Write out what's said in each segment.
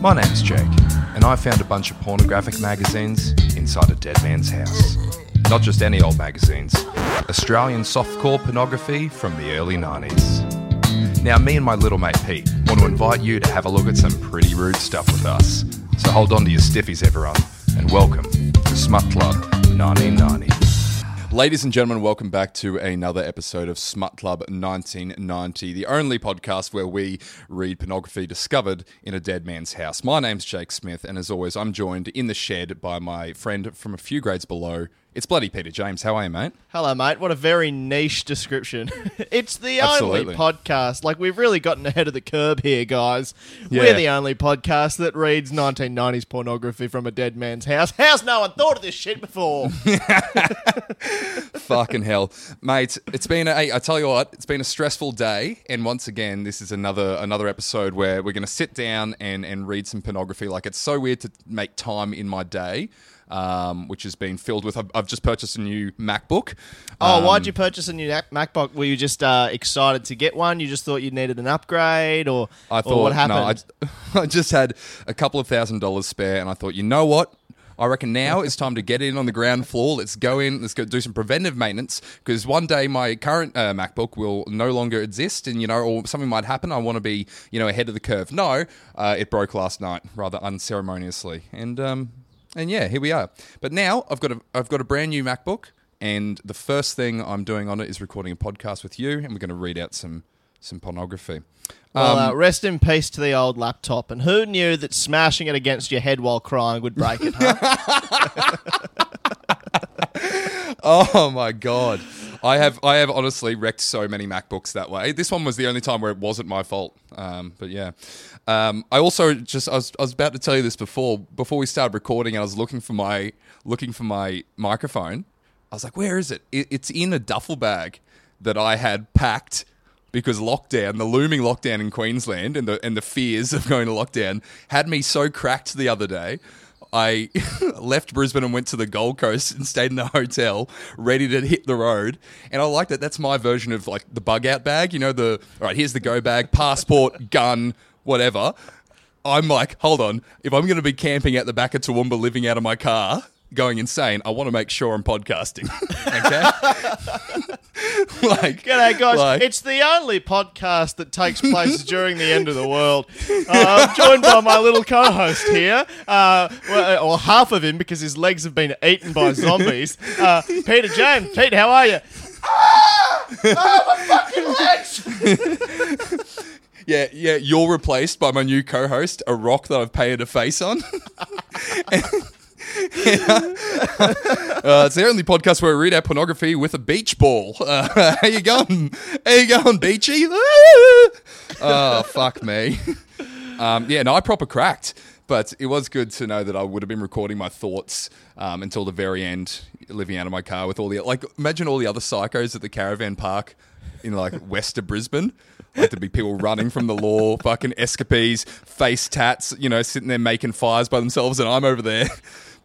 My name's Jake, and I found a bunch of pornographic magazines inside a dead man's house. Not just any old magazines, Australian softcore pornography from the early 90s. Now, me and my little mate Pete want to invite you to have a look at some pretty rude stuff with us. So hold on to your stiffies, everyone, and welcome to Smut Club 1990. Ladies and gentlemen, welcome back to another episode of Smut Club 1990, the only podcast where we read pornography discovered in a dead man's house. My name's Jake Smith, and as always, I'm joined in the shed by my friend from a few grades below. It's bloody Peter James. How are you, mate? Hello, mate. What a very niche description. it's the Absolutely. only podcast. Like, we've really gotten ahead of the curb here, guys. Yeah. We're the only podcast that reads 1990s pornography from a dead man's house. How's no one thought of this shit before? Fucking hell, mate! It's been a, I tell you what, it's been a stressful day, and once again, this is another another episode where we're going to sit down and and read some pornography. Like it's so weird to make time in my day. Um, which has been filled with. I've, I've just purchased a new MacBook. oh, Um, why'd you purchase a new MacBook? Were you just uh, excited to get one? You just thought you needed an upgrade? Or, I or thought what happened? no, I, I just had a couple of thousand dollars spare, and I thought, you know what? I reckon now it's time to get in on the ground floor. Let's go in. Let's go do some preventive maintenance because one day my current uh, MacBook will no longer exist, and you know, or something might happen. I want to be, you know, ahead of the curve. No, uh, it broke last night, rather unceremoniously, and um, and yeah, here we are. But now I've got a I've got a brand new MacBook, and the first thing I'm doing on it is recording a podcast with you, and we're going to read out some some pornography. well, Um, uh, rest in peace to the old laptop. And who knew that smashing it against your head while crying would break it, huh? Oh my god. I have I have honestly wrecked so many MacBooks that way. This one was the only time where it wasn't my fault. Um, but yeah, um, I also just I was, I was about to tell you this before before we started recording. I was looking for my looking for my microphone. I was like, where is it? it it's in a duffel bag that I had packed because lockdown, the looming lockdown in Queensland, and the and the fears of going to lockdown had me so cracked the other day. I left Brisbane and went to the Gold Coast and stayed in the hotel, ready to hit the road. And I like that. That's my version of like the bug out bag. You know, the all right. Here's the go bag, passport, gun, whatever. I'm like, hold on. If I'm going to be camping at the back of Toowoomba, living out of my car, going insane, I want to make sure I'm podcasting. okay. like, G'day, guys. like- it's the only podcast that takes place during the end of the world. Uh, I'm joined by my little co-host here, uh, well, or half of him because his legs have been eaten by zombies. Uh, Peter James. Pete, how are you? Yeah, yeah, you're replaced by my new co-host, a rock that I've painted a face on. Uh, it's the only podcast where we read our pornography with a beach ball. Uh, how you going? How you going, Beachy? oh, fuck me. Um, yeah, no, I proper cracked. But it was good to know that I would have been recording my thoughts um, until the very end, living out of my car with all the like. Imagine all the other psychos at the caravan park in like west of Brisbane. Like there'd be people running from the law, fucking escapees, face tats, you know, sitting there making fires by themselves, and I'm over there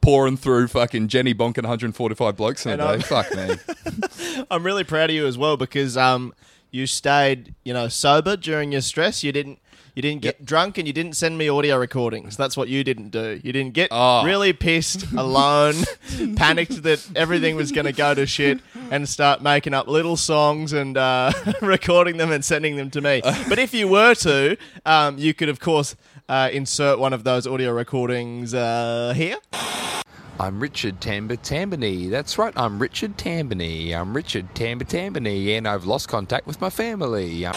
pouring through fucking Jenny bonking 145 blokes in a day. I'm- Fuck me. I'm really proud of you as well because um, you stayed, you know, sober during your stress. You didn't. You didn't get drunk and you didn't send me audio recordings. That's what you didn't do. You didn't get Oh. really pissed, alone, panicked that everything was going to go to shit, and start making up little songs and uh, recording them and sending them to me. But if you were to, um, you could, of course, uh, insert one of those audio recordings uh, here. I'm Richard Tamba Tambany. That's right, I'm Richard Tambany. I'm Richard Tamba Tambany, and I've lost contact with my family. Um,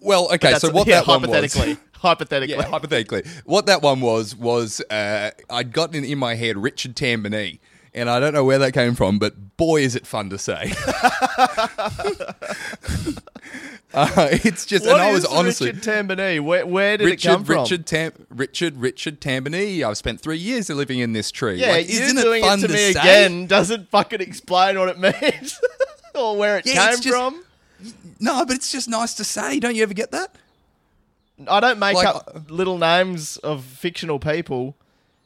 Well, okay, so what yeah, that one was. hypothetically, hypothetically, Yeah, hypothetically. What that one was was uh, I'd gotten in my head Richard Tambany, and I don't know where that came from, but boy, is it fun to say. uh, it's just, What and I was honestly Richard Tambini? Where, where did Richard, it come from? Richard, Tam, Richard, Richard Tambini. I've spent three years living in this tree. yeah, like, isn't it fun it to, me say? again doesn't fucking explain what it means or where it Yeah, came just- from. No, but it's just nice to say. Don't you ever get that? I don't make like, up little names of fictional people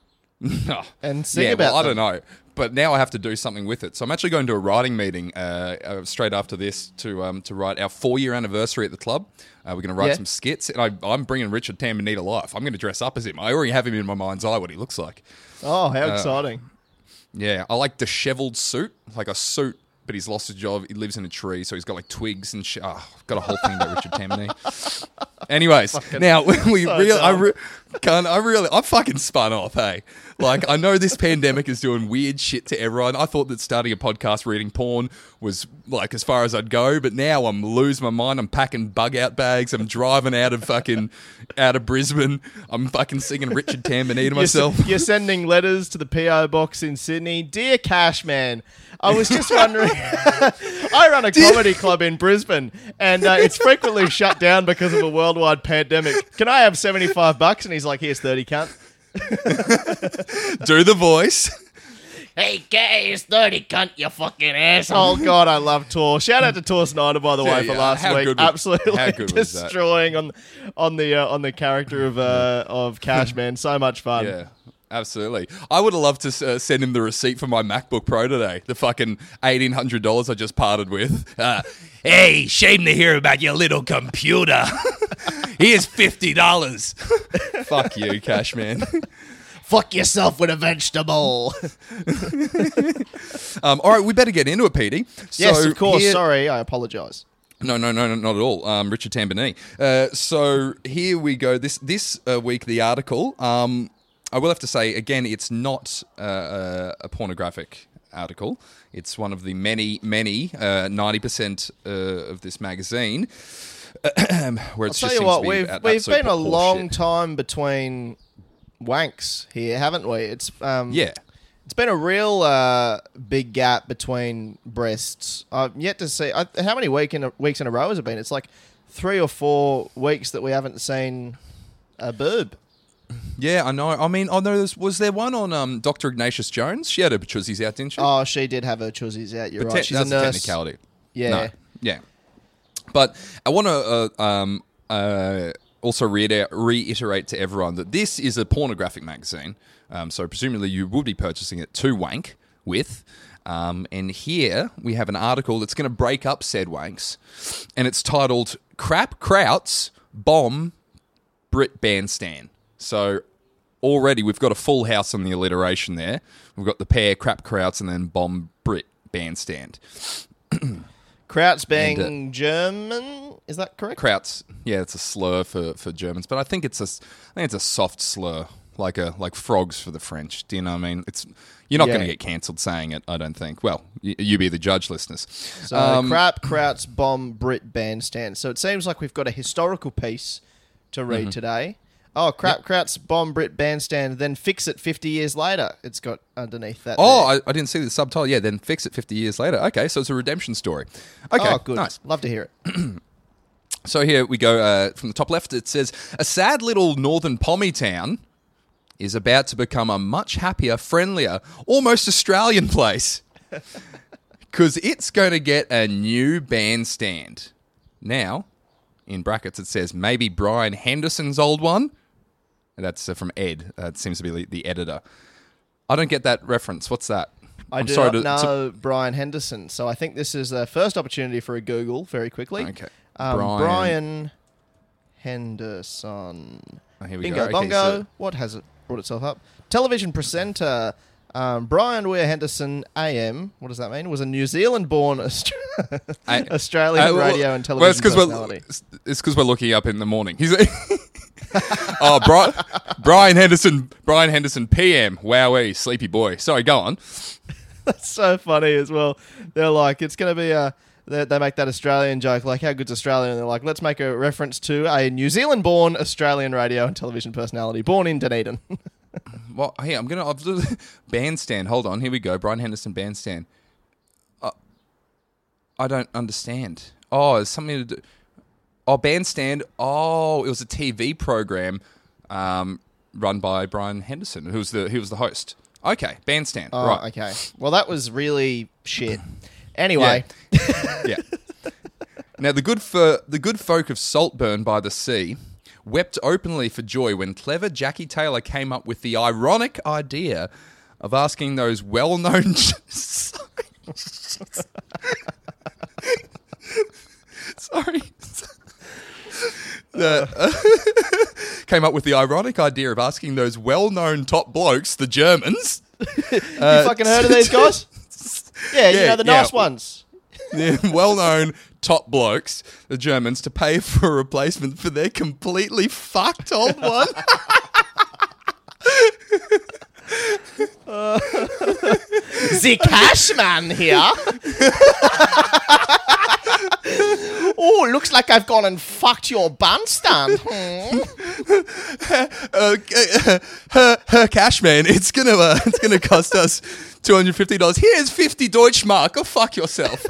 No. and sing yeah, about well, I don't know. But now I have to do something with it. So I'm actually going to a writing meeting uh, uh, straight after this to um, to write our four year anniversary at the club. Uh, we're going to write Yeah. some skits, and I, I'm bringing Richard Tambini to life. I'm going to dress up as him. I already have him in my mind's eye what he looks like. Oh, how Uh, exciting! Yeah, I like dishevelled suit, like a suit, but he's lost his job. He lives in a tree, so he's got like twigs and shit. Oh, I've got a whole thing about Richard Tammany. Anyways, now we so really, I, re- can't, I really, I fucking spun off. Hey, like I know this pandemic is doing weird shit to everyone. I thought that starting a podcast reading porn was like as far as I'd go, but now I'm losing my mind. I'm packing bug out bags. I'm driving out of fucking out of Brisbane. I'm fucking singing Richard Tammany to You're, myself. s- you're sending letters to the PO box in Sydney, dear Cashman. I was just wondering. I run a comedy club in Brisbane, and uh, it's frequently shut down because of a worldwide pandemic. Can I have seventy-five bucks? And he's like, "Here's thirty, cunt." Do the voice. Hey, here's thirty, cunt. You fucking asshole. Oh God, I love Tor. Shout out to Tor Snyder, by the way, Yeah, for last how week. good was- Absolutely how good was that? destroying on on the uh, on the character of uh, of Cashman. So much fun. Yeah, absolutely. I would have loved to uh, send him the receipt for my MacBook Pro today. The fucking eighteen hundred dollars I just parted with. Uh, hey, shame to hear about your little computer. Here's fifty dollars. Fuck you, Cashman. Fuck yourself with a vegetable. Um, all right, we better get into it, Petey. So yes, of course. here- Sorry, I apologise. No, no, no, no, not at all. Um, Richard Tambini. Uh, so here we go. This this uh, week, the article. Um, I will have to say again, it's not uh, a, a pornographic article. It's one of the many, many uh, ninety percent uh, of this magazine. where I'll tell just you what, we've we've been a long shit. time between wanks here, haven't we? It's um Yeah, It's been a real uh, big gap between breasts. I've yet to see I, how many week in a, weeks in a row has it been. It's like three or four weeks that we haven't seen a boob. yeah, I know. I mean, I know. There's, was there one on um, Dr. Ignatius Jones? She had her chuzies out, didn't she? Oh, she did have her chuzies out. You're But right. te- She's a nurse. technicality. Yeah. No. Yeah. But I want to uh, um, uh, also reiterate to everyone that this is a pornographic magazine. Um, so presumably you would be purchasing it to wank with. Um, and here we have an article that's going to break up said wanks. And it's titled Crap Krauts Bomb Brit Bandstand. So already we've got a full house on the alliteration there. We've got the pair Crap Krauts and then Bomb Brit Bandstand. Krauts being And, uh, German, is that correct? Krauts, yeah, it's a slur for, for Germans, but I think it's a I think it's a soft slur, like a like frogs for the French. Do you know what I mean? It's you're not Yeah. going to get cancelled saying it. I don't think. Well, y- you be the judge, listeners. So Um, crap, Krauts, bomb, Brit bandstand. So it seems like we've got a historical piece to read Mm-hmm. today. Oh, crap, Krauts, bomb, Brit bandstand. Then fix it fifty years later. It's got underneath that. Oh. I, I didn't see the subtitle. Yeah, then fix it 50 years later. Okay, so it's a redemption story. Okay, oh, good. nice. Love to hear it. So here we go uh, from the top left. It says a sad little northern pommy town is about to become a much happier, friendlier, almost Australian place because it's going to get a new bandstand. Now, in brackets, it says maybe Brian Henderson's old one. And That's uh, from Ed. Uh, it seems to be the, editor. I don't get that reference. What's that? I I'm do sorry not to- to- know Brian Henderson, so I think this is the first opportunity for a Google very quickly. Okay. Um, Brian- Brian. Henderson. Oh, here we Bingo go. Okay, bongo. so- What has it brought itself up? Television presenter um, Brian Weir Henderson AM. What does that mean? Was a New Zealand-born Aust- I- Australian Uh, well- radio and well, television it's 'cause we're- personality. It's because we're looking up in the morning. He's oh, Brian, Brian Henderson, Brian Henderson, PM. Wowee, sleepy boy. Sorry, go on. That's so funny as well. They're like, it's going to be a. They, they make that Australian joke, like, how good's Australia? And they're like, let's make a reference to a New Zealand born Australian radio and television personality born in Dunedin. Well, hey, I'm gonna I've, bandstand. Hold on, here we go. Brian Henderson bandstand. Uh, I don't understand. Oh, it's something to do. Oh, bandstand. Oh, it was a TV program um, run by Brian Henderson, who was the he was the host. Okay, bandstand. Oh, right. okay. Well, that was really shit. Anyway, yeah. Now the good for the good folk of Saltburn by the sea wept openly for joy when clever Jackie Taylor came up with the ironic idea of asking those well-known sorry The- came up with the ironic idea of asking those well-known top blokes the Germans you fucking heard of these guys? Yeah, you know the yeah. nice ones. The well-known top blokes, the Germans, to pay for a replacement for their completely fucked old one. The Cashman here. oh, looks like I've gone and fucked your bandstand. Hmm. uh, uh, her, her cash man. It's gonna uh, it's gonna cost us two hundred fifty dollars. Here's fifty Deutschmark. Go fuck yourself.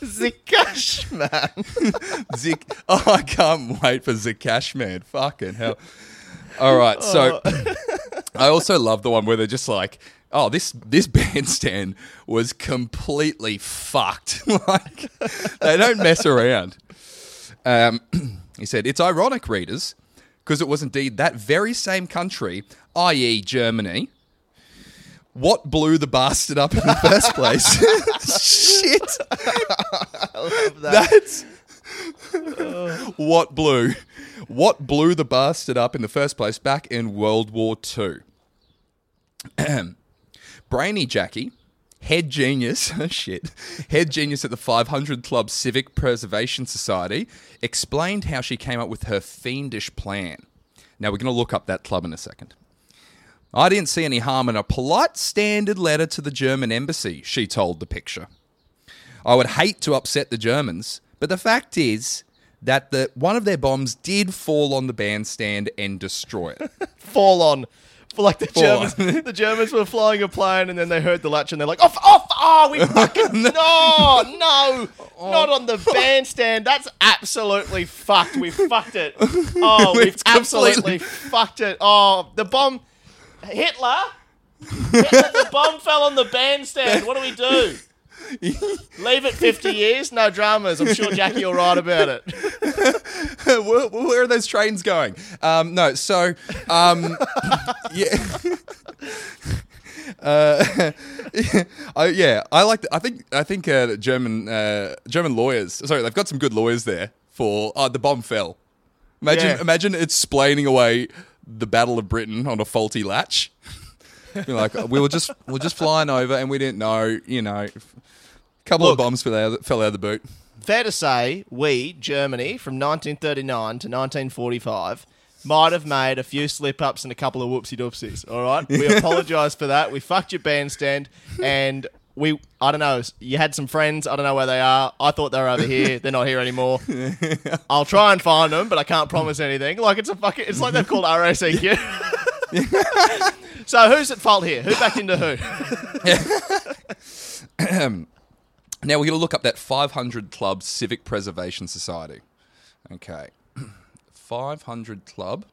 The cash man. Zick. Oh, I can't wait for the cash man. Fucking hell. All right, so I also love the one where they're just like, "Oh, this this bandstand was completely fucked. like they don't mess around." Um, he said, "It's ironic, readers, because it was indeed that very same country, i.e., Germany." What blew the bastard up in the first place? Shit. That's what blew what blew the bastard up in the first place back in World War Two. Brainy Jackie, head genius, shit, head genius at the 500 Club Civic Preservation Society, explained how she came up with her fiendish plan. Now we're going to look up that club in a second. I didn't see any harm in a polite standard letter to the German embassy, she told the picture. I would hate to upset the Germans, but the fact is that the one of their bombs did fall on the bandstand and destroy it. Fall on. For like the Fall Germans, the Germans were flying a plane and then they heard the latch and they're like, off, off, oh, we fucking, no, no, not on the bandstand. That's absolutely fucked. We fucked it. Oh, we've We've absolutely completely- fucked it. Oh, the bomb, Hitler, Hitler, the bomb fell on the bandstand. What do we do? Leave it 50 years? No dramas. I'm sure Jackie will write about it. where, where are those trains going? Um, no, so um, yeah. Uh, I, yeah, I like. The, I think. I think uh, German uh, German lawyers. Sorry, they've got some good lawyers there for. Oh, the bomb fell. Imagine, Yeah. imagine explaining away the Battle of Britain on a faulty latch. You're like, uh, we were just, we were just flying over, and we didn't know. You know, a couple Look. of bombs fell out, fell out of the boot. fair to say, we, Germany, from 1939 to 1945, might have made a few slip ups and a couple of whoopsie doopsies. All right, we apologise for that. We fucked your bandstand, and we, I don't know, you had some friends. I don't know where they are. I thought they were over here. They're not here anymore. I'll try and find them, but I can't promise anything. Like it's a fucking, it's like they've called RACQ. so who's at fault here? Who backed into who? Now we're going to look up that 500 Club Civic Preservation Society. Okay. 500 Club.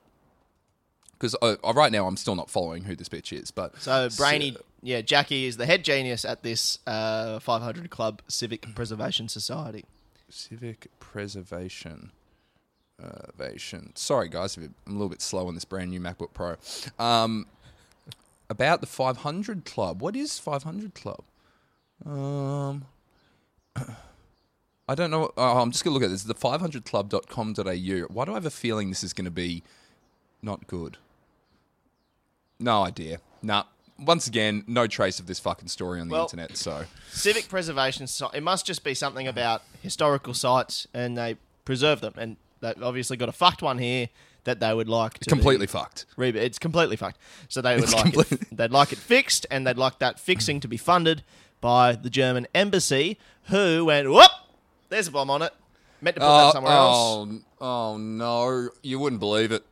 Because uh, uh, right now I'm still not following who this bitch is, but So Brainy, yeah, Jackie is the head genius at this uh, 500 Club Civic Preservation Society. Civic Preservation. Preservation. Sorry, guys, I'm a little bit slow on this brand new MacBook Pro. Um, about the 500 Club. What is 500 Club? Um, I don't know. Oh, I'm just going to look at this. The 500club.com.au. Why do I have a feeling this is going to be not good? No idea. Nah. Once again, no trace of this fucking story on the Well- internet. So Civic Preservation Society, it must just be something about historical sites and they preserve them. And they've obviously got a fucked one here that they would like to completely fucked. Re- it's completely fucked. So they would It's like it, complete- they'd like it fixed, and they'd like that fixing to be funded by the German embassy, who went whoop, there's a bomb on it. Meant to put that Oh, somewhere else. oh, oh no! You wouldn't believe it.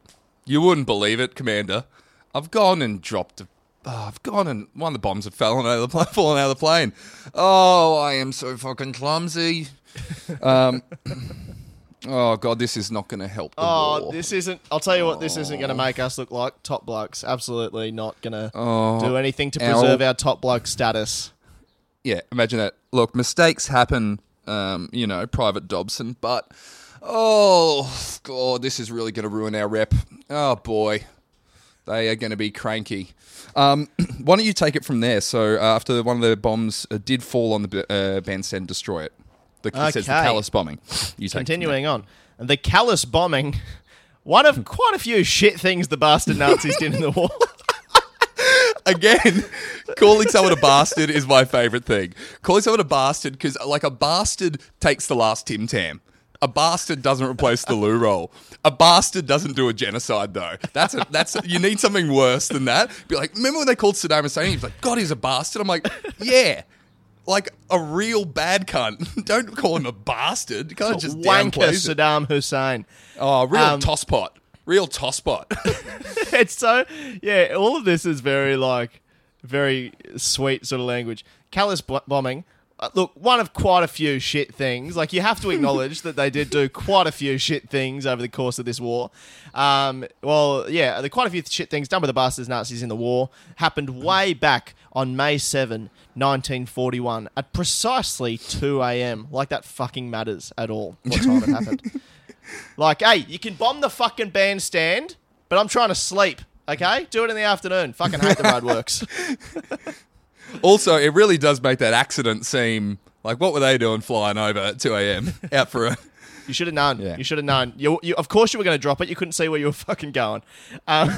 You wouldn't believe it, Commander. I've gone and dropped. A, oh, I've gone and one of the bombs have fallen out of the plane. Fallen out of the plane. Oh, I am so fucking clumsy. um, oh god, this is not going to help. The Oh, war. this isn't. I'll tell you what, this isn't going to make us look like top blokes. Absolutely not going to Oh, do anything to our- preserve our top bloke status. yeah, imagine that. Look, mistakes happen. Um, you know, Private Dobson, but oh god, this is really going to ruin our rep. Oh boy, they are going to be cranky. Um, why don't you take it from there? So uh, after one of the bombs uh, did fall on the uh, bandstand, destroy it. The, it says the Okay. callous bombing. You Continuing on, and the callous bombing. One of quite a few shit things the bastard Nazis did in the war. Again, calling someone a bastard is my favorite thing. Calling someone a bastard because, like, a bastard takes the last Tim Tam. A bastard doesn't replace the loo roll. A bastard doesn't do a genocide, though. That's a, that's a, you need something worse than that. Be like, remember when they called Saddam Hussein? He was like, God, he's a bastard. I'm like, yeah, like a real bad cunt. Don't call him a bastard. You can't just Wanker it. Saddam Hussein. Oh, real Um, tosspot. Real tosspot. it's so yeah. All of this is very like very sweet sort of language. Callous b- bombing. Uh, look, one of quite a few shit things. Like you have to acknowledge that they did do quite a few shit things over the course of this war. Um, well, yeah, the quite a few shit things done by the bastards Nazis in the war happened way back on May 7, 1941, at precisely 2 a.m. Like that fucking matters at all. What time it happened? Like, hey, you can bomb the fucking bandstand, but I'm trying to sleep. Okay, do it in the afternoon. Fucking hate the roadworks. Also, it really does make that accident seem like what were they doing flying over at 2 a.m. out for a. You should have known. Yeah. You should have known. You, you, of course, you were going to drop it. You couldn't see where you were fucking going. Um,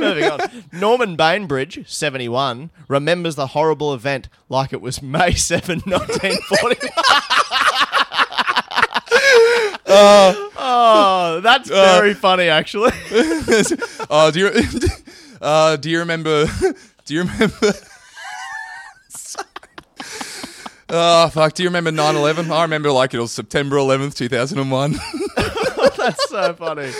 moving on. Norman Bainbridge, 71, remembers the horrible event like it was May 7, 1941. Uh, oh, that's uh, very funny, actually. Oh, do you uh, do you remember? Do you remember? Oh fuck! Do you remember 9/11? I remember like it was September 11th, 2001. That's so funny.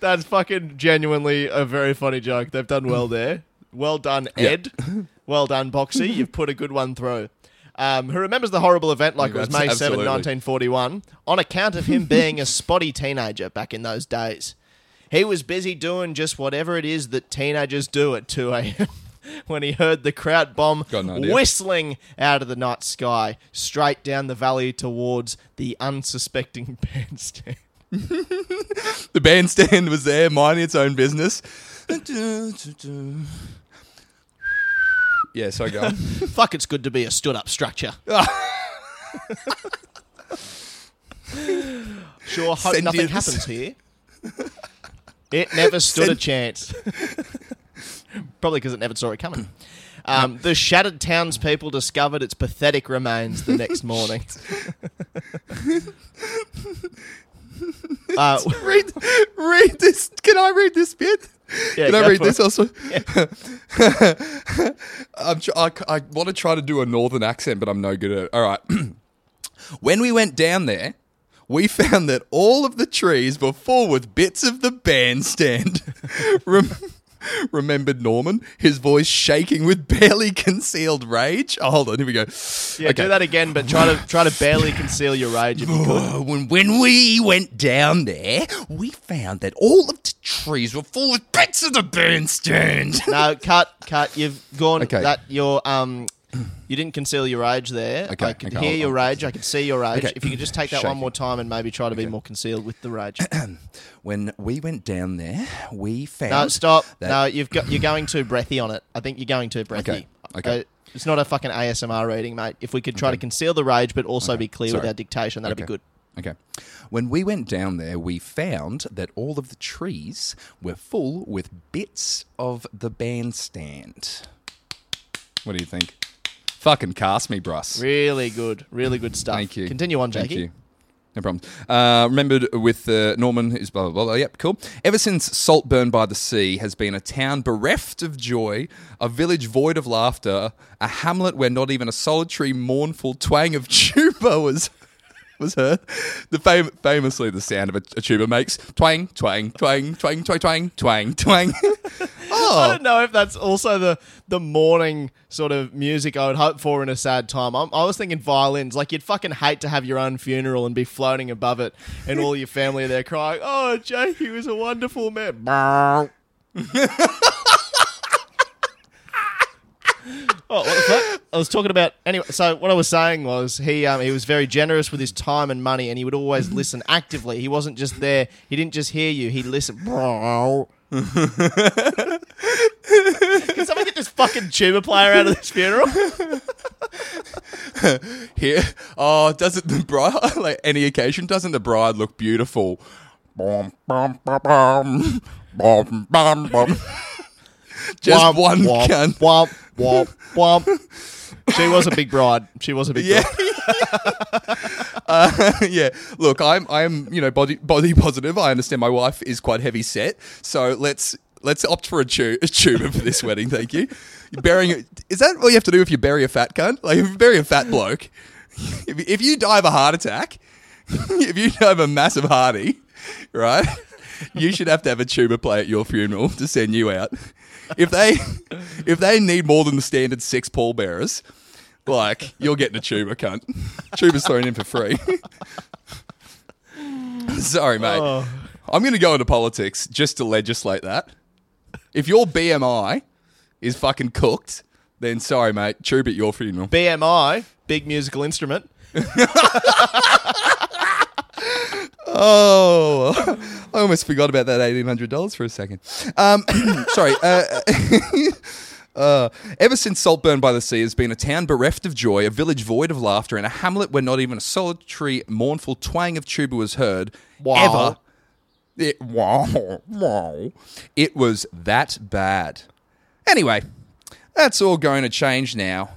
That's fucking genuinely a very funny joke. They've done well there. Well done, Ed. Well done, Boxy. You've put a good one through. Um, who remembers the horrible event like it was That's- May 7, absolutely. 1941, on account of him being a spotty teenager back in those days. He was busy doing just whatever it is that teenagers do at 2 a.m. when he heard the Kraut bomb Got an idea. whistling out of the night sky straight down the valley towards the unsuspecting bandstand. the bandstand was there, minding its own business. Yeah, so go. on. Fuck, it's good to be a stood up structure. sure, hope nothing happens here. It never stood a chance. Probably because it never saw it coming. Um, the shattered townspeople discovered its pathetic remains the next morning. Uh, read, read this. Can I read this bit? Yeah, Can I read this it. also? I'm tr- I, I want to try to do a northern accent, but I'm no good at it. All right. when we went down there, we found that all of the trees were full with bits of the bandstand. Rem- remembered Norman, his voice shaking with barely concealed rage. Oh, hold on, here we go. yeah, do that again, but try to try to barely conceal your rage if you could. When, when we went down there, we found that all of the trees were full of bits of the bandstand. No, cut, cut. You've gone Okay. that your um, you didn't conceal your rage there. Okay, I could okay, hear your rage. I could see your rage. Okay. If you could just take that one more time and maybe try to be more concealed with the rage. When we went down there, we found. no, stop. No, you've got you're going too breathy on it. I think you're going too breathy. Okay, okay. Uh, it's not a fucking ASMR reading, mate. If we could try to conceal the rage but also be clear with our dictation, that'd be good. Okay. When we went down there, we found that all of the trees were full with bits of the bandstand. What do you think? Fucking cast me, Bruss. Really good. Really good stuff. Thank you. Continue on, Thank you. No problem. Uh, remembered with uh, Norman is blah, blah, blah, blah. Yep, cool. Ever since Saltburn by the Sea has been a town bereft of joy, a village void of laughter, a hamlet where not even a solitary, mournful twang of tuba was was heard. The fam- famously the sound of a, a tuba makes twang, twang, twang, twang, twang, twang, twang, twang. I oh, don't know if that's also the the morning sort of music I would hope for in a sad time. I'm, I was thinking violins. Like you'd fucking hate to have your own funeral and be floating above it, and all your family are there crying, "Oh, Jake, he was a wonderful man." Oh, what the fuck? I was talking about anyway. So what I was saying was he um, he was very generous with his time and money, and he would always listen actively. He wasn't just there. He didn't just hear you. He listened. Can someone get this fucking tuba player out of this funeral? here. Oh, doesn't the bride like any occasion? Doesn't the bride look beautiful? Bom, bom, bom, bom, bom, bom, bom. Just Womp, one womp, cunt. Womp, womp, womp. She was a big bride. She was a big Yeah. bride. uh, yeah. Look, I'm I'm you know body body positive. I understand my wife is quite heavy set, so let's let's opt for a, tu- a tuba for this wedding. Thank you. You're burying is that all you have to do if you bury a fat cunt? Like if you bury a fat bloke, if, if you die of a heart attack, if you die of a massive hearty, right? You should have to have a tuba play at your funeral to send you out. If they if they need more than the standard six pallbearers, like you're getting a tuba, cunt. Tuba's thrown in for free. Sorry, mate. Oh. I'm going to go into politics just to legislate that. If your BMI is fucking cooked, then sorry, mate. Tuba at your funeral. BMI, big musical instrument. Oh, I almost forgot about that eighteen hundred dollars for a second. Um, sorry. Uh, uh, ever since Saltburn by the Sea has been a town bereft of joy, a village void of laughter, and a hamlet where not even a solitary, mournful twang of tuba was heard. Wow. Ever. It, wow, wow. It was that bad. Anyway, that's all going to change now.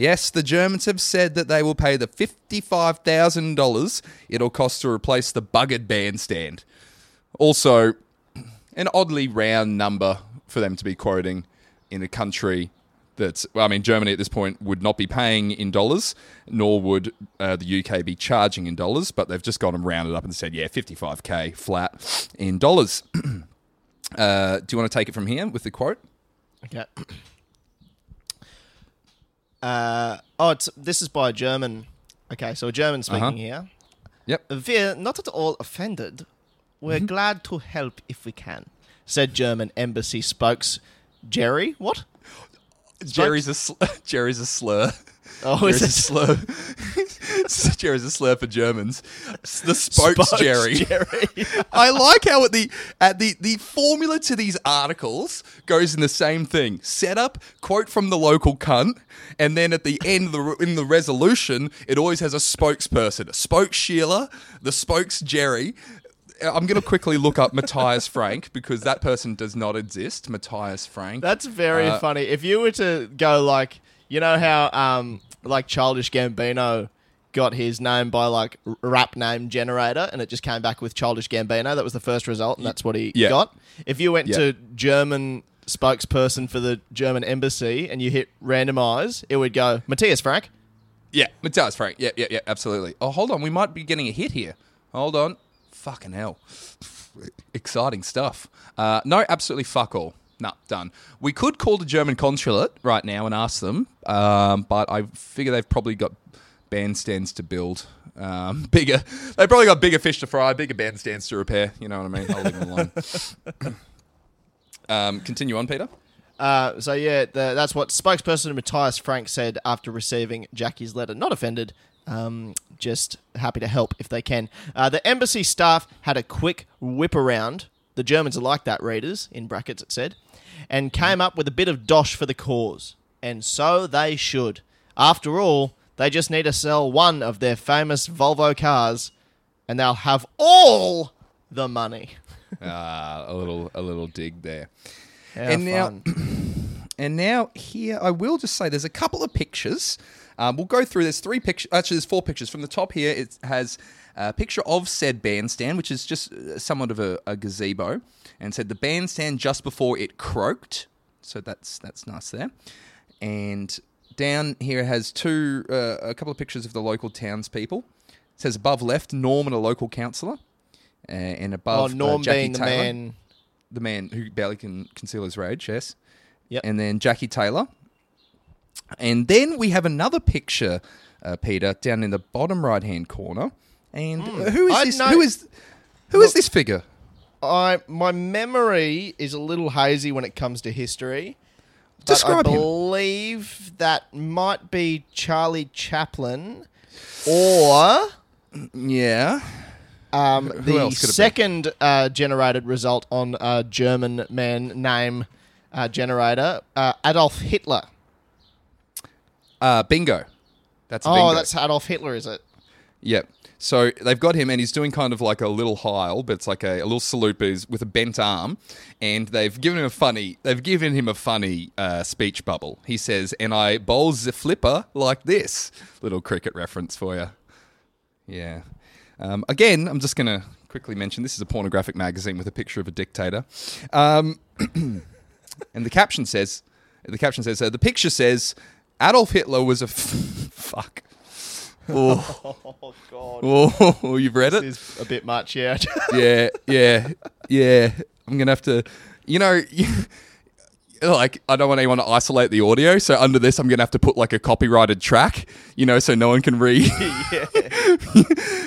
Yes, the Germans have said that they will pay the $55,000 it'll cost to replace the buggered bandstand. Also, an oddly round number for them to be quoting in a country that's, well, I mean, Germany at this point would not be paying in dollars, nor would uh, the UK be charging in dollars, but they've just got them rounded up and said, yeah, 55k flat in dollars. uh, do you want to take it from here with the quote? Okay. Uh, oh, it's, this is by a German. Okay, so a German speaking Uh-huh. here. Yep. We're not at all offended. We're Mm-hmm. glad to help if we can, said German embassy spokes Jerry. What? Jerry's a sl- Jerry's a slur. Oh, is a slur. Jerry's a slur for Germans. The spokes, Spokes Jerry. Jerry. I like how at the at the the formula to these articles goes in the same thing. Setup, quote from the local cunt, and then at the end of the in the resolution, it always has a spokesperson. A spokes Sheila, the spokes Jerry. I'm going to quickly look up Matthias Frank because that person does not exist. Matthias Frank. That's very Uh, funny. If you were to go like, you know how um like Childish Gambino got his name by like rap name generator, and it just came back with Childish Gambino. That was the first result, and that's what he Yeah. got. If you went Yeah. to German spokesperson for the German embassy and you hit randomize, it would go Matthias Frank. Yeah, Matthias Frank. Yeah, yeah, yeah, absolutely. Oh, hold on. We might be getting a hit here. Hold on. Fucking hell. Exciting stuff. Uh, no, absolutely fuck all. No, done. We could call the German consulate right now and ask them, um, but I figure they've probably got bandstands to build. Um, bigger, they've probably got bigger fish to fry, bigger bandstands to repair. You know what I mean? I'll leave them alone. um, continue on, Peter. Uh, so yeah, the, that's what spokesperson Matthias Frank said after receiving Jackie's letter. Not offended, um, just happy to help if they can. Uh, the embassy staff had a quick whip around. The Germans are like that, readers in brackets it said, and came up with a bit of dosh for the cause, and so they should. After all, they just need to sell one of their famous Volvo cars, and they'll have all the money. Uh, a little, a little dig there. How And now- And now here, I will just say there's a couple of pictures. Um, we'll go through. There's three pictures. Actually, there's four pictures. From the top here, it has a picture of said bandstand, which is just uh, somewhat of a, a gazebo, and said the bandstand just before it croaked. So that's that's nice there. And down here has two, uh, a couple of pictures of the local townspeople. says above left, Norm and a local councillor, uh, and Oh, above uh, Norm Jackie being the Taylor, man. the man who barely can conceal his rage. Yes. Yep. And then Jackie Taylor, and then we have another picture, uh, Peter, down in the bottom right hand corner. And uh, who is I this? know- Who is who is this figure? I my memory is a little hazy when it comes to history. Describe I him. believe that might be Charlie Chaplin or Yeah. um, the else could it be? second uh, generated result on a German man name uh, generator, uh, Adolf Hitler. Uh, bingo. That's Oh, bingo. that's Adolf Hitler, is it? Yep. So they've got him, and he's doing kind of like a little heil, but it's like a, a little salute, but he's with a bent arm, and they've given him a funny. They've given him a funny uh, speech bubble. He says, "And I bowls the flipper like this." Little cricket reference for you. Yeah. Um, again, I'm just gonna quickly mention this is a pornographic magazine with a picture of a dictator, um, and the caption says, the caption says, uh, the picture says, Adolf Hitler was a f- fuck. Oh. Oh God, Oh, you've read it? this is a bit much, yeah. Yeah, yeah, yeah. I'm gonna have to, you know, like I don't want anyone to isolate the audio, so under this I'm gonna have to put like a copyrighted track, you know, so no one can read. yeah.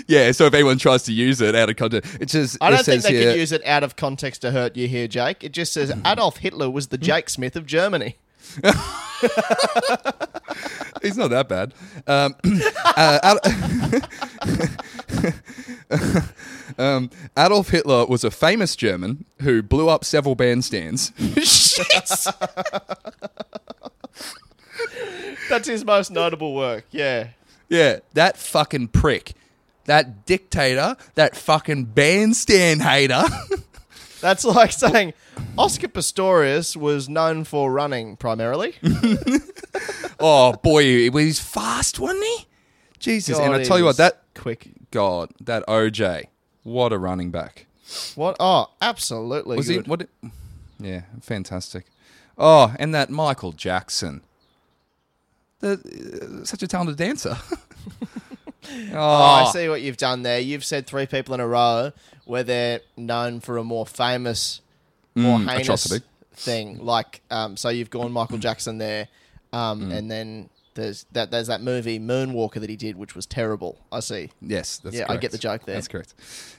yeah. So if anyone tries to use it out of context, it just I don't think says they here, could use it out of context to hurt you here, Jake. It just says Adolf Hitler was the hmm? Jake Smith of Germany. He's not that bad. Um, uh, Ad- um, Adolf Hitler was a famous German who blew up several bandstands. Shit. That's his most notable work. Yeah. Yeah, that fucking prick. That dictator, that fucking bandstand hater. That's like saying Oscar Pistorius was known for running primarily. oh boy, he was fast, wasn't he? Jesus, and I tell you what, that quick. God, that OJ, what a running back. What? Oh, absolutely. Was good. he? What? Yeah, fantastic. Oh, and that Michael Jackson, the uh, such a talented dancer. oh, Oh, I see what you've done there. You've said three people in a row where they're known for a more famous, more Mm, heinous atrocity. thing. Like, um, so you've gone Michael Jackson there, um, Mm. and then there's that there's that movie Moonwalker that he did, which was terrible. I see. Yes, that's Yeah, I correct. get the joke there. That's correct.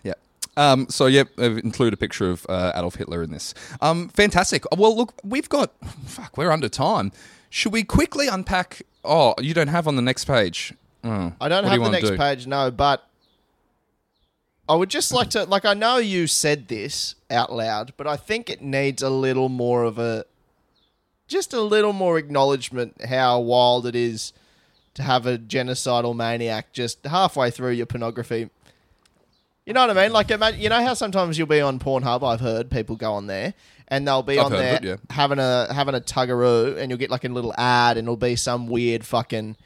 Yeah. Um, so yep, I've include a picture of uh, Adolf Hitler in this. Um, fantastic. Well, look, we've got fuck. We're under time. Should we quickly unpack? Oh, you don't have on the next page. Oh, I don't what do have the wanna next do? page, no, but I would just like to like I know you said this out loud, but I think it needs a little more of a just a little more acknowledgement how wild it is to have a genocidal maniac just halfway through your pornography. You know what I mean? Like, imagine, you know how sometimes you'll be on Pornhub. I've heard people go on there, and they'll be I've on there it, yeah. having a having a tuggaroo, and you'll get like a little ad, and it'll be some weird fucking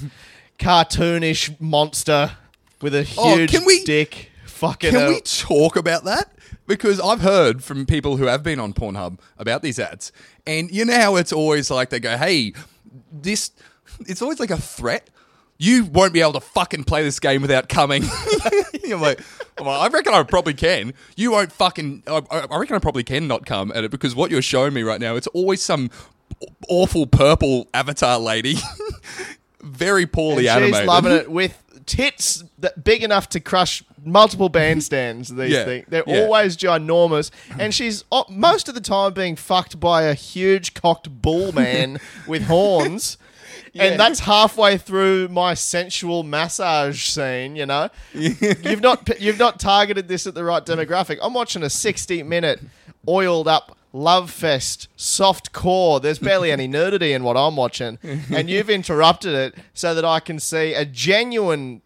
cartoonish monster with a Oh, huge can we- dick. Fucking Can a- we talk about that? Because I've heard from people who have been on Pornhub about these ads, and you know how it's always like they go, "Hey, this." It's always like a threat. You won't be able to fucking play this game without coming. Like, I'm like, I reckon I probably can. You won't fucking. I, I reckon I probably can not come at it because what you're showing me right now, it's always some awful purple avatar lady, very poorly and she's animated. loving it with tits that big enough to crush multiple bandstands. These Yeah, things, they're yeah. always ginormous, and she's uh, most of the time being fucked by a huge cocked bull man with horns. And that's halfway through my sensual massage scene, you know. you've not you've not targeted this at the right demographic. I'm watching a 60 minute oiled up love fest soft core. There's barely any nudity in what I'm watching, and you've interrupted it so that I can see a genuine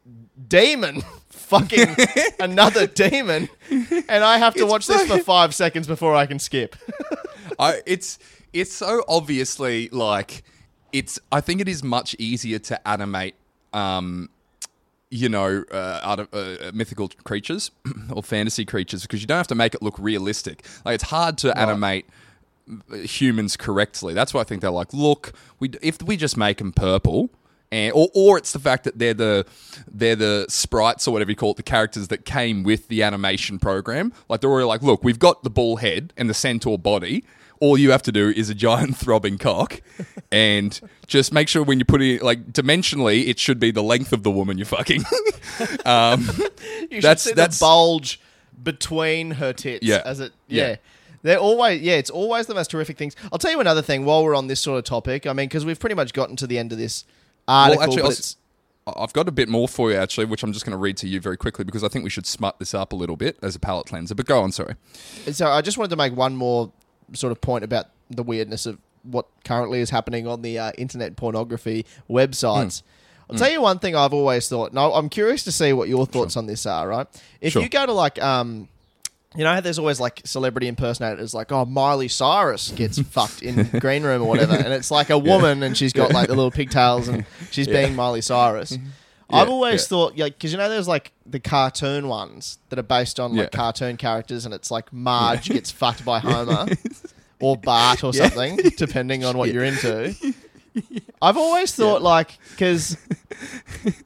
demon fucking another demon, and I have to It's watch this for five seconds before I can skip. I, it's it's so obviously like it's. I think it is much easier to animate, um, you know, uh, out of uh, mythical creatures or fantasy creatures because you don't have to make it look realistic. Like it's hard to animate uh, humans correctly. That's why I think they're like, look, we if we just make them purple. And, or, or it's the fact that they're the they're the sprites or whatever you call it, the characters that came with the animation program. Like they're already like, look, we've got the bull head and the centaur body. All you have to do is a giant throbbing cock, and just make sure when you put it like dimensionally, it should be the length of the woman you're fucking. um, You should That's- see that's- the bulge between her tits. Yeah. As it, Yeah. yeah. They're always, yeah, it's always the most terrific things. I'll tell you another thing while we're on this sort of topic. I mean, because we've pretty much gotten to the end of this article, actually, but I'll it's, s- I've got a bit more for you actually, which I'm just going to read to you very quickly because I think we should smut this up a little bit as a palate cleanser. But go on, sorry. so I just wanted to make one more sort of point about the weirdness of what currently is happening on the uh, internet pornography websites. Hmm. I'll tell you one thing I've always thought. No, I'm curious to see what your thoughts on this are. Right, if Sure. you go to like, um, you know, there's always like celebrity impersonators, like oh Miley Cyrus gets fucked in green room or whatever, and it's like a woman and she's got like the little pigtails and she's being Miley Cyrus. I've always yeah. thought, like, because you know, there's like the cartoon ones that are based on like Yeah. cartoon characters, and it's like Marge gets fucked by Homer or Bart or something, depending on what you're into. I've always thought like because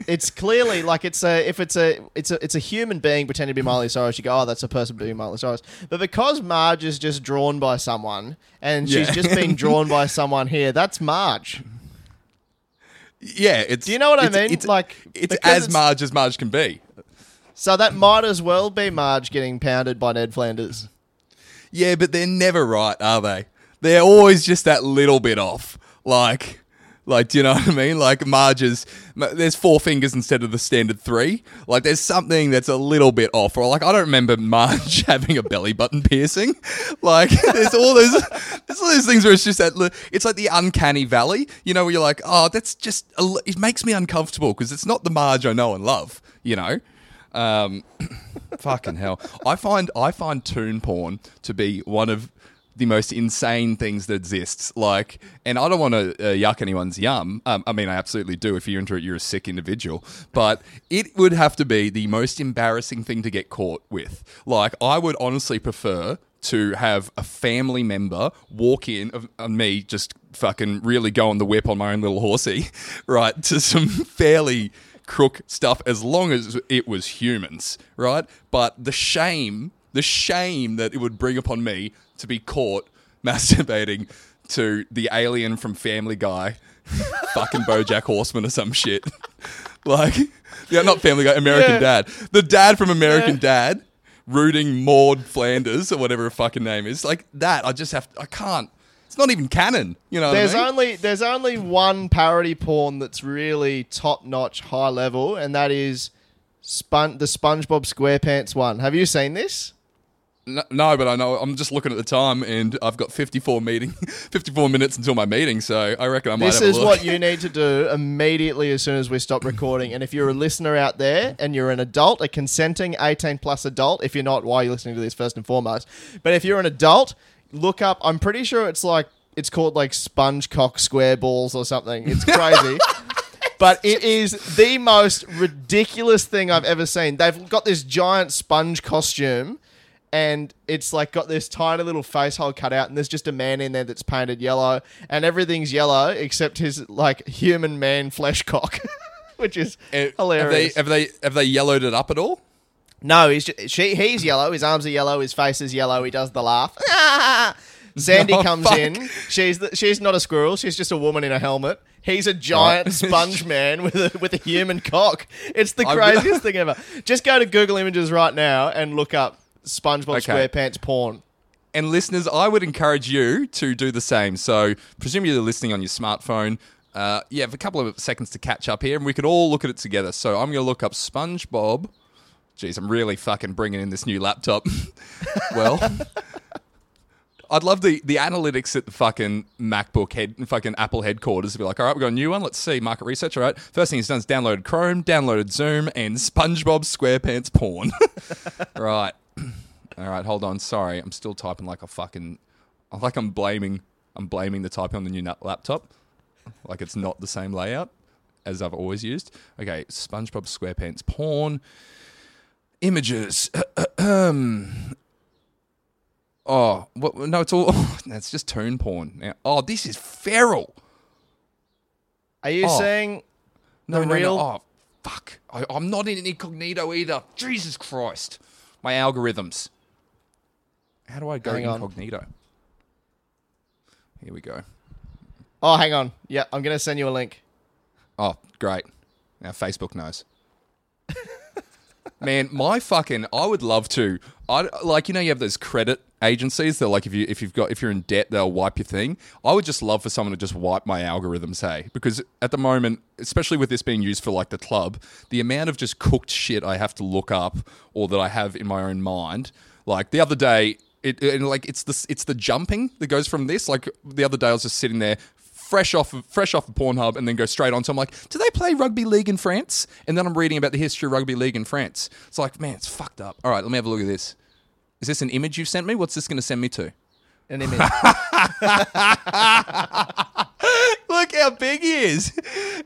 it's clearly like it's a if it's a it's a it's a human being pretending to be Miley Cyrus, you go, oh, that's a person being Miley Cyrus. But because Marge is just drawn by someone and she's Yeah. just being drawn by someone here, that's Marge. Yeah, it's. Do you know what I mean? It's, Like, it's as it's- Marge as Marge can be. So that might as well be Marge getting pounded by Ned Flanders. Yeah, but they're never right, are they? They're always just that little bit off. Like, like, do you know what I mean? Like Marge's, there's four fingers instead of the standard three. Like, there's something that's a little bit off. Or like, I don't remember Marge having a belly button piercing. Like, there's all those, there's all those things where it's just that. It's like the uncanny valley. You know, where you're like, oh, that's just, it makes me uncomfortable because it's not the Marge I know and love. You know. Um, fucking hell. I find I find toon porn to be one of the most insane things that exists. Like, and I don't want to uh, yuck anyone's yum. Um, I mean, I absolutely do. If you're into it, you're a sick individual. But it would have to be the most embarrassing thing to get caught with. Like, I would honestly prefer to have a family member walk in on me just fucking really go on the whip on my own little horsey, right, to some fairly crook stuff as long as it was humans, right? But the shame, the shame that it would bring upon me to be caught masturbating to the alien from Family Guy, fucking Bojack Horseman or some shit. like, yeah, not Family Guy, American Yeah. Dad. The dad from American Dad rooting Maud Flanders or whatever her fucking name is. Like that, I just have, I can't. It's not even canon, you know. There's I mean? only there's only one parody porn that's really top notch, high level, and that is Spon- the SpongeBob SquarePants one. Have you seen this? No, no, but I know I'm just looking at the time, and I've got 54 meeting, 54 minutes until my meeting. So I reckon I might This have is what you need to do immediately as soon as we stop recording. And if you're a listener out there and you're an adult, a consenting 18 plus adult, if you're not, why are you listening to this first and foremost? But if you're an adult, look up. I'm pretty sure it's like it's called like sponge cock square balls or something. It's crazy. But it is the most ridiculous thing I've ever seen. They've got this giant sponge costume and it's like got this tiny little face hole cut out and there's just a man in there that's painted yellow and everything's yellow except his like human man flesh cock which is Eh, hilarious Have they, have they have they yellowed it up at all? no he's just, she, he's yellow his arms are yellow his face is yellow he does the laugh Sandy Oh, comes fuck. in. She's the, she's not a squirrel. She's just a woman in a helmet. He's a giant sponge man with a with a human cock. It's the craziest thing ever. Just go to Google Images right now and look up SpongeBob Okay. SquarePants porn. And listeners, I would encourage you to do the same. So, presumably you're listening on your smartphone. Uh, you have a couple of seconds to catch up here, and we could all look at it together. So, I'm going to look up SpongeBob. Jeez, I'm really fucking bringing in this new laptop. well, I'd love the, the analytics at the fucking MacBook head, fucking Apple headquarters to be like, all right, we've got a new one. Let's see. Market research. All right. First thing he's done is downloaded Chrome, downloaded Zoom, and SpongeBob SquarePants porn. right. All right. Hold on. Sorry. I'm still typing like a fucking, like I'm blaming, I'm blaming the typing on the new laptop. Like it's not the same layout as I've always used. Okay. SpongeBob SquarePants porn. Images. Oh, what, no, it's all. That's just toon porn. Now, oh, this is feral. Are you Oh. saying No, no, real- no. Oh, fuck. I, I'm not in incognito either. Jesus Christ. My algorithms. How do I go Hang on. incognito? Here we go. Oh, hang on. Yeah, I'm going to send you a link. Oh, great. Now Facebook knows. Man, my fucking I would love to. I like you know you have those credit agencies that like if you if you've got if you're in debt they'll wipe your thing. I would just love for someone to just wipe my algorithms, hey? Because at the moment, especially with this being used for like the club, the amount of just cooked shit I have to look up or that I have in my own mind. Like the other day, it, it like it's the it's the jumping that goes from this. Like the other day, I was just sitting there fresh off of, fresh off of Pornhub and then go straight on. So I'm like, do they play rugby league in France? And then I'm reading about the history of rugby league in France. It's like, man, it's fucked up. All right, let me have a look at this. Is this an image you've sent me? What's this going to send me to? An image. Look how big he is.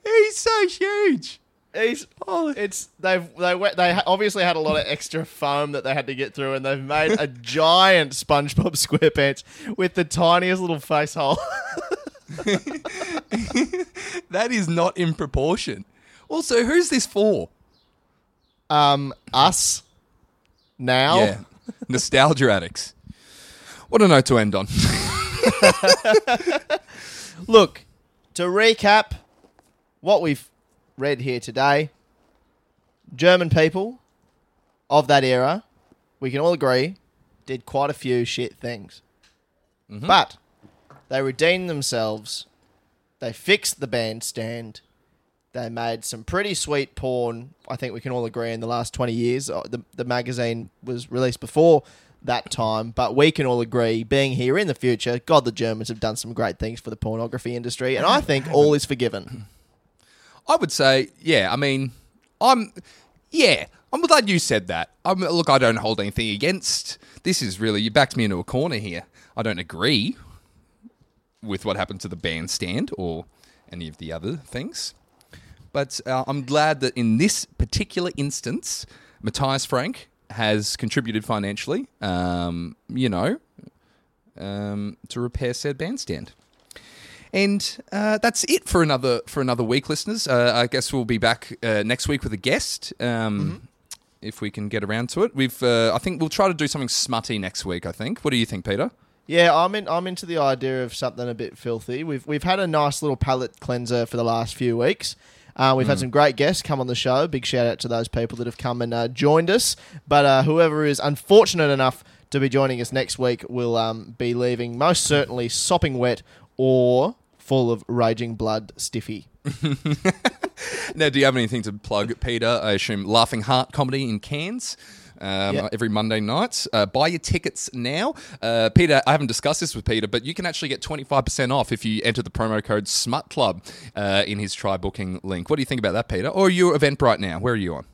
He's so huge. He's, it's they've they went, they obviously had a lot of extra foam that they had to get through, and they've made a giant SpongeBob SquarePants with the tiniest little face hole. That is not in proportion. Also, who's this for? um, us now. Yeah, nostalgia addicts. What a note to end on. Look, to recap what we've read here today, German people of that era, we can all agree, did quite a few shit things. But they redeemed themselves. They fixed the bandstand. They made some pretty sweet porn. I think we can all agree in the last 20 years. Uh, The, the magazine was released before that time, but we can all agree, being here in the future, God, the Germans have done some great things for the pornography industry, and I think all is forgiven. I would say, yeah. I mean, I'm, yeah. I'm glad you said that. I'm, look, I don't hold anything against. This is really you backed me into a corner here. I don't agree with what happened to the bandstand or any of the other things, but uh, I'm glad that in this particular instance, Matthias Frank has contributed financially. Um, you know, um, to repair said bandstand. And uh, that's it for another for another week, listeners. Uh, I guess we'll be back uh, next week with a guest, um, if we can get around to it. We've uh, I think we'll try to do something smutty next week. I think. What do you think, Peter? Yeah, I'm in. I'm into the idea of something a bit filthy. We've we've had a nice little palate cleanser for the last few weeks. Uh, we've had some great guests come on the show. Big shout out to those people that have come and uh, joined us. But uh, whoever is unfortunate enough to be joining us next week will um, be leaving most certainly sopping wet or full of raging blood stiffy. Now, do you have anything to plug, Peter? I assume Laughing Heart Comedy in Cairns. Um, Yeah. Every Monday night. Uh, buy your tickets now. Uh, Peter, I haven't discussed this with Peter, but you can actually get 25% off if you enter the promo code SMUT Club uh, in his TryBooking link. What do you think about that, Peter? Or are you Eventbrite now? Where are you on?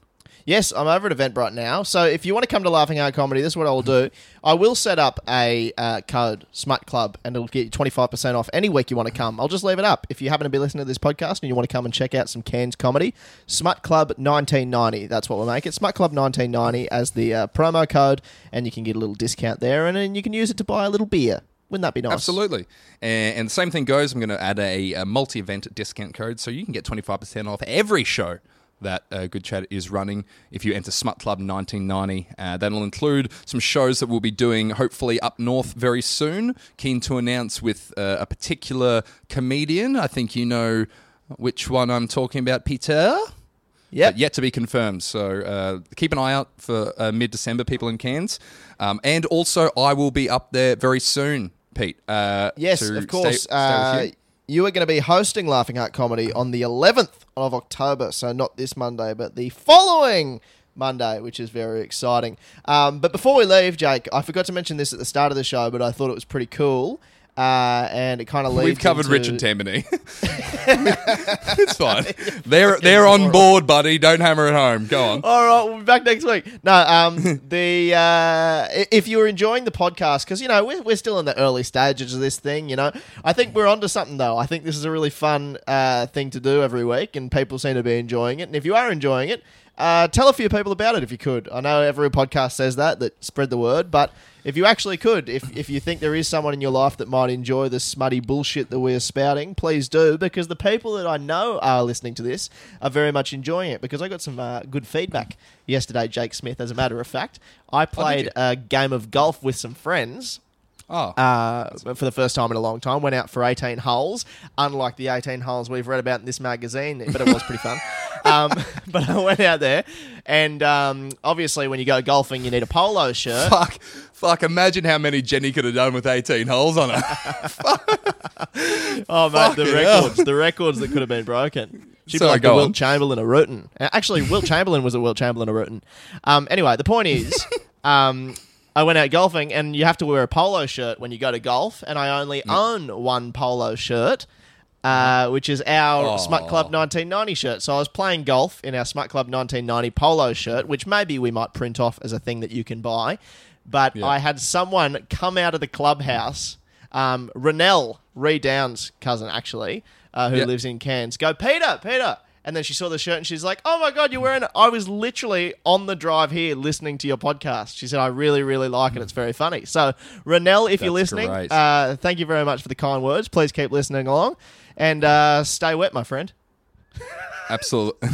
Yes, I'm over at Eventbrite now. So if you want to come to Laughing Hard Comedy, this is what I will do. I will set up a uh, code, Smut Club, and it'll get you 25% off any week you want to come. I'll just leave it up. If you happen to be listening to this podcast and you want to come and check out some Cairns comedy, Smut Club 1990. That's what we'll make it. Smut Club 1990 as the uh, promo code, and you can get a little discount there, and then you can use it to buy a little beer. Wouldn't that be nice? Absolutely. And, and the same thing goes. I'm going to add a, a multi event discount code so you can get 25% off every show that uh, Good Chat is running if you enter Smut Club 1990. Uh, that'll include some shows that we'll be doing hopefully up north very soon. Keen to announce with uh, a particular comedian. I think you know which one I'm talking about, Peter. But yet to be confirmed. So uh, keep an eye out for uh, mid December, people in Cairns. Um, and also, I will be up there very soon, Pete. Uh, Yes, of course. stay- stay uh, you. are going to be hosting Laughing Heart Comedy on the 11th of October. So not this Monday, but the following Monday, which is very exciting. Um, but before we leave, Jake, I forgot to mention this at the start of the show, but I thought it was pretty cool. Uh, and it kind of leads We've covered into- Richard Tambany. it's fine. They're they're on board, buddy. Don't hammer it home. Go on. All right, we'll be back next week. No, um, the uh, if you're enjoying the podcast, because you know we're, we're still in the early stages of this thing. You know, I think we're onto something though. I think this is a really fun uh, thing to do every week, and people seem to be enjoying it. And if you are enjoying it, Uh, tell a few people about it if you could. I know every podcast says that, that spread the word, but if you actually could, if, if you think there is someone in your life that might enjoy the smutty bullshit that we're spouting, please do, because the people that I know are listening to this are very much enjoying it, because I got some uh, good feedback yesterday, Jake Smith, as a matter of fact. I played you? a game of golf with some friends Oh, uh, for the first time in a long time. Went out for 18 holes, unlike the 18 holes we've read about in this magazine, but it was pretty fun. Um, but I went out there, and um, obviously, when you go golfing, you need a polo shirt. fuck, fuck! Imagine how many Jenny could have done with eighteen holes on her. Oh, mate, the records, the records that could have been broken. She'd be Sorry, like the Wilt. Chamberlain of Rutan. Uh, Actually, Wilt Chamberlain was a Wilt Chamberlain of Rutan. Um, anyway, the point is, um, I went out golfing, and you have to wear a polo shirt when you go to golf, and I only own one polo shirt. Uh, which is our Smut Club 1990 shirt. So I was playing golf in our Smut Club 1990 polo shirt, which maybe we might print off as a thing that you can buy. But I had someone come out of the clubhouse, um, Renelle, Ree Downs' cousin actually, uh, who Yeah. lives in Cairns, go, Peter, Peter. And then she saw the shirt and she's like, oh my God, you're wearing it. I was literally on the drive here listening to your podcast. She said, I really, really like it. It's very funny. So, Renelle, if you're listening, uh, thank you very much for the kind words. Please keep listening along and uh, stay wet, my friend. Absolutely.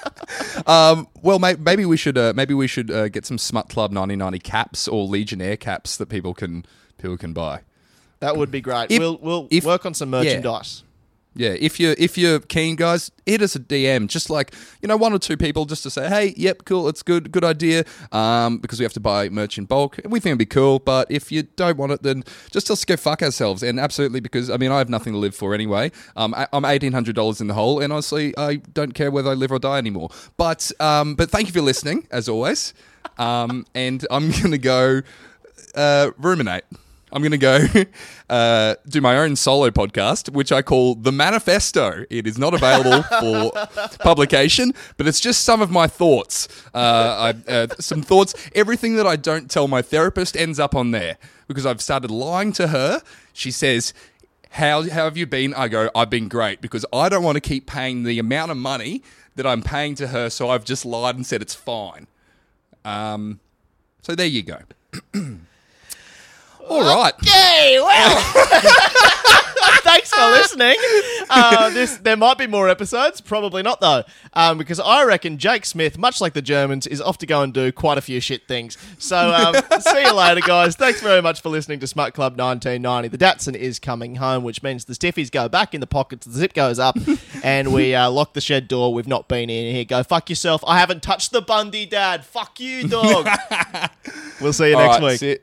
um, well, may- maybe we should uh, maybe we should uh, get some Smut Club 1990 caps or Legionnaire caps that people can people can buy. That would be great. If- we'll we'll if- work on some merchandise. Yeah, if you if you're keen, guys, hit us a DM. Just like you know, one or two people, just to say, hey, yep, cool, it's good, good idea. Um, because we have to buy merch in bulk. We think it'd be cool, but if you don't want it, then just tell us to go fuck ourselves. And absolutely, because I mean, I have nothing to live for anyway. Um, I, I'm eighteen hundred dollars in the hole, and honestly, I don't care whether I live or die anymore. But um, but thank you for listening, as always. Um, and I'm gonna go uh, ruminate. I'm going to go uh, do my own solo podcast, which I call The Manifesto. It is not available for publication, but it's just some of my thoughts. Uh, I, uh, some thoughts. Everything that I don't tell my therapist ends up on there because I've started lying to her. She says, how, how have you been? I go, I've been great because I don't want to keep paying the amount of money that I'm paying to her, so I've just lied and said it's fine. Um, so there you go. All right. Hey, well. Thanks for listening. Uh, this there might be more episodes, probably not though, um, because I reckon Jake Smith, much like the Germans, is off to go and do quite a few shit things. So um, see you later, guys. Thanks very much for listening to Smut Club 1990. The Datsun is coming home, which means the stiffies go back in the pockets, the zip goes up, and we uh, lock the shed door. We've not been in here. Go fuck yourself. I haven't touched the Bundy, Dad. Fuck you, dog. we'll see you All next right, week.